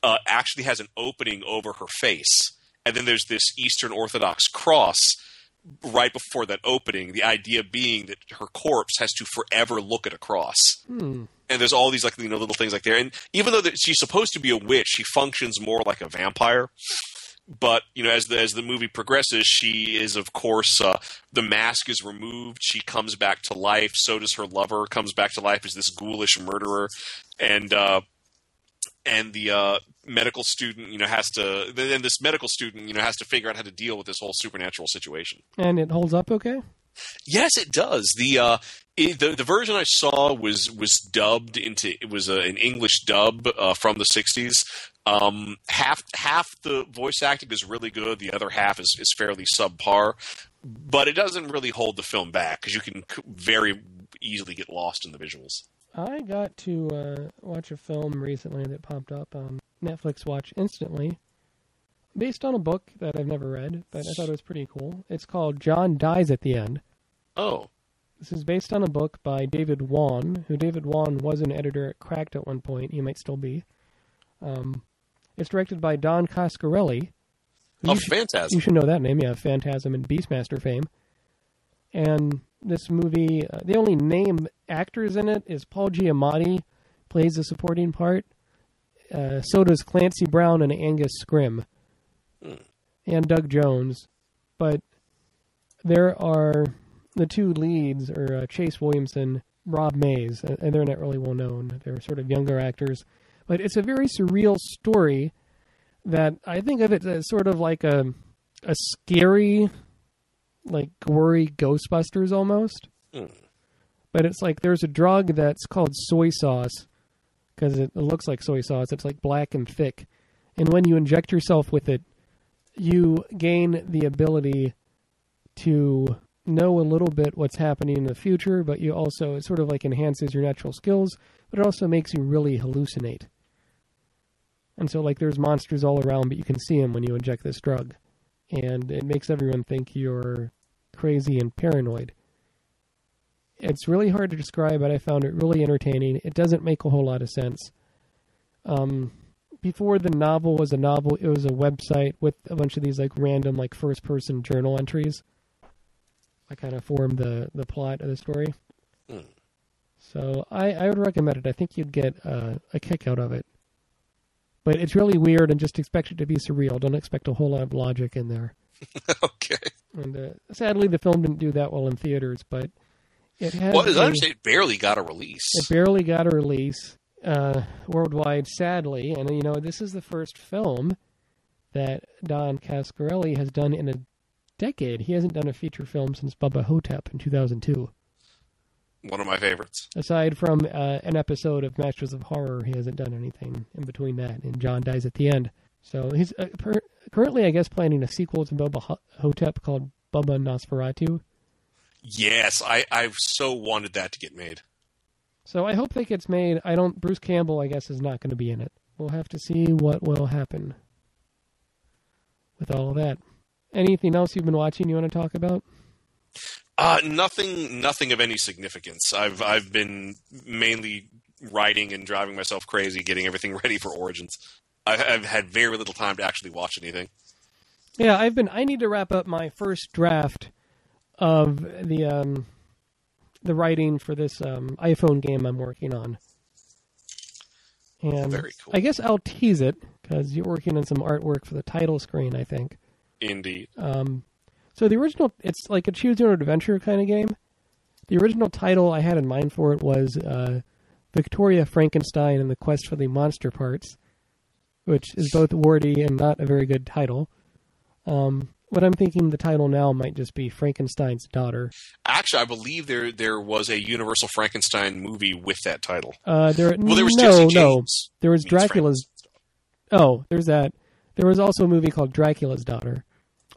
uh, actually has an opening over her face, and then there's this Eastern Orthodox cross right before that opening. The idea being that her corpse has to forever look at a cross Hmm. and there's all these like you know little things like there. And even though that she's supposed to be a witch, she functions more like a vampire. But you know, as the as the movie progresses, she is of course uh, the mask is removed. She comes back to life. So does her lover comes back to life as this ghoulish murderer, and uh, and the uh, medical student you know has to then this medical student you know has to figure out how to deal with this whole supernatural situation. And it holds up okay? Yes, it does. The uh, it, the the version I saw was was dubbed into it was a, an English dub uh, from the '60s. Um, half half the voice acting is really good. The other half is is fairly subpar, but it doesn't really hold the film back because you can c- very easily get lost in the visuals. I got to uh, watch a film recently that popped up on Netflix Watch instantly, based on a book that I've never read, but I thought it was pretty cool. It's called John Dies at the End. Oh, This is based on a book by David Wong, who David Wong was an editor at Cracked at one point. He might still be. Um, it's directed by Don Coscarelli. oh, you should- You should know that name. Yeah, Phantasm and Beastmaster fame. And this movie, uh, the only name actors in it is Paul Giamatti, plays the supporting part. Uh, so does Clancy Brown and Angus Scrimm, and Doug Jones. But there are the two leads are uh, Chase Williamson, Rob Mayes, and they're not really well known. They're sort of younger actors, but it's a very surreal story that I think of it as sort of like a a scary, like gory Ghostbusters almost. Mm. But it's like there's a drug that's called soy sauce because it, it looks like soy sauce. It's like black and thick, and when you inject yourself with it, you gain the ability to know a little bit what's happening in the future, but you also it sort of like enhances your natural skills, but it also makes you really hallucinate. And so like there's monsters all around, but you can see them when you inject this drug, and it makes everyone think you're crazy and paranoid. It's really hard to describe, but I found it really entertaining. It doesn't make a whole lot of sense. Um, before the novel was a novel, it was a website with a bunch of these like random like first person journal entries. I kind of formed the the plot of the story. Hmm. So I, I would recommend it. I think you'd get uh, a kick out of it. But it's really weird and just expect it to be surreal. Don't expect a whole lot of logic in there. okay. And uh, sadly, the film didn't do that well in theaters, but it had. Well, as I understand, it barely got a release. it barely got a release uh, worldwide, sadly. And, you know, this is the first film that Don Coscarelli has done in a decade. He hasn't done a feature film since Bubba Ho-Tep in 2002. One of my favorites. Aside from uh, an episode of Masters of Horror, he hasn't done anything in between that, and John dies at the end. So he's uh, per- currently, I guess, planning a sequel to Boba Ho- Hotep called Bubba Nosferatu. Yes, I I've so wanted that to get made. So I hope that gets made. I don't. Bruce Campbell, I guess, is not going to be in it. We'll have to see what will happen with all of that. Anything else you've been watching you want to talk about? Uh, nothing, nothing of any significance. I've I've been mainly writing and driving myself crazy, getting everything ready for Origins. I've, I've had very little time to actually watch anything. Yeah, I've been. I need to wrap up my first draft of the um, the writing for this um, iPhone game I'm working on. And Very cool. I guess I'll tease it because you're working on some artwork for the title screen, I think. Indeed. Um, so the original, it's like a choose your own adventure kind of game. The original title I had in mind for it was uh, Victoria Frankenstein and the Quest for the Monster Parts, which is both wordy and not a very good title. Um, what I'm thinking the title now might just be Frankenstein's Daughter. Actually, I believe there there was a Universal Frankenstein movie with that title. Uh, there, Well, there was no, no, there was Dracula's. Oh, there's that. There was also a movie called Dracula's Daughter,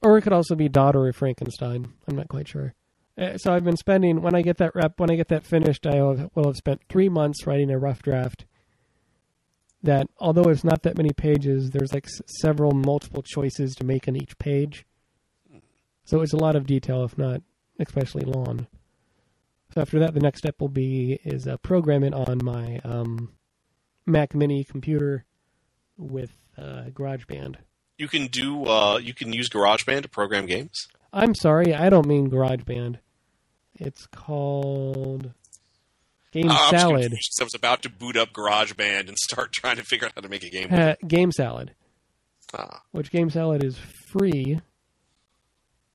or it could also be Daughter of Frankenstein. I'm not quite sure. Uh, so I've been spending when I get that rep when I get that finished, I will have spent three months writing a rough draft. That although it's not that many pages, there's like several multiple choices to make on each page. So it's a lot of detail, if not especially long. So after that, the next step will be is uh, on my um, Mac Mini computer with uh, GarageBand. You can do. Uh, you can use GarageBand to program games. I'm sorry, I don't mean GarageBand. It's called Game Uh, I was Salad. confused 'cause I was about to boot up GarageBand and start trying to figure out how to make a game. Uh, Game Salad, Ah. which Game Salad is free,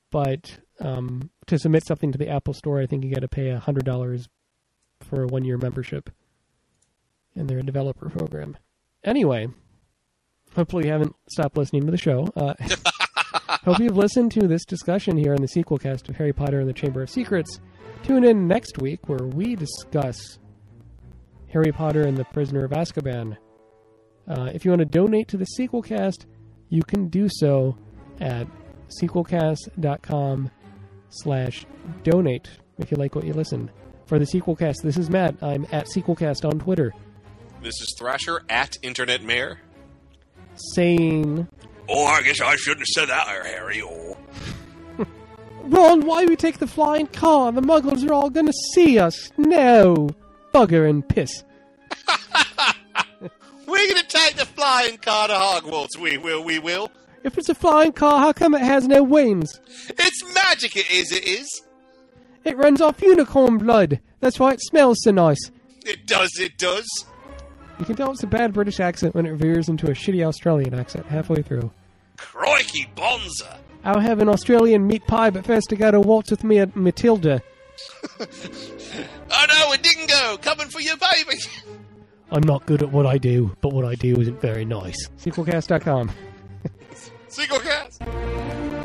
but um, to submit something to the Apple Store, I think you got to pay hundred dollars for a one-year membership in their developer program. Anyway, hopefully you haven't stopped listening to the show. Uh, hope you've listened to this discussion here in the Sequelcast of Harry Potter and the Chamber of Secrets. Tune in next week where we discuss Harry Potter and the Prisoner of Azkaban. Uh, if you want to donate to the Sequelcast, you can do so at sequelcast.com slash donate if you like what you listen. For the Sequelcast, this is Matt. I'm at sequelcast on Twitter, This is Thrasher at Internet Mayor. Saying, Oh, I guess I shouldn't have said that, Harry. Oh. Ron, why we take the flying car? The muggles are all gonna see us. No! Bugger and piss. We're gonna take the flying car to Hogwarts. We will. We will. If it's a flying car, how come it has no wings? It's magic. It is. It is. It runs off unicorn blood. That's why it smells so nice. It does. It does. You can tell it's a bad British accent when it veers into a shitty Australian accent halfway through. Crikey, Bonza. I'll have an Australian meat pie, but first I gotta waltz with me at Matilda. Oh no, a dingo coming for your baby. I'm not good at what I do, but what I do isn't very nice. Sequelcast.com. Sequelcast.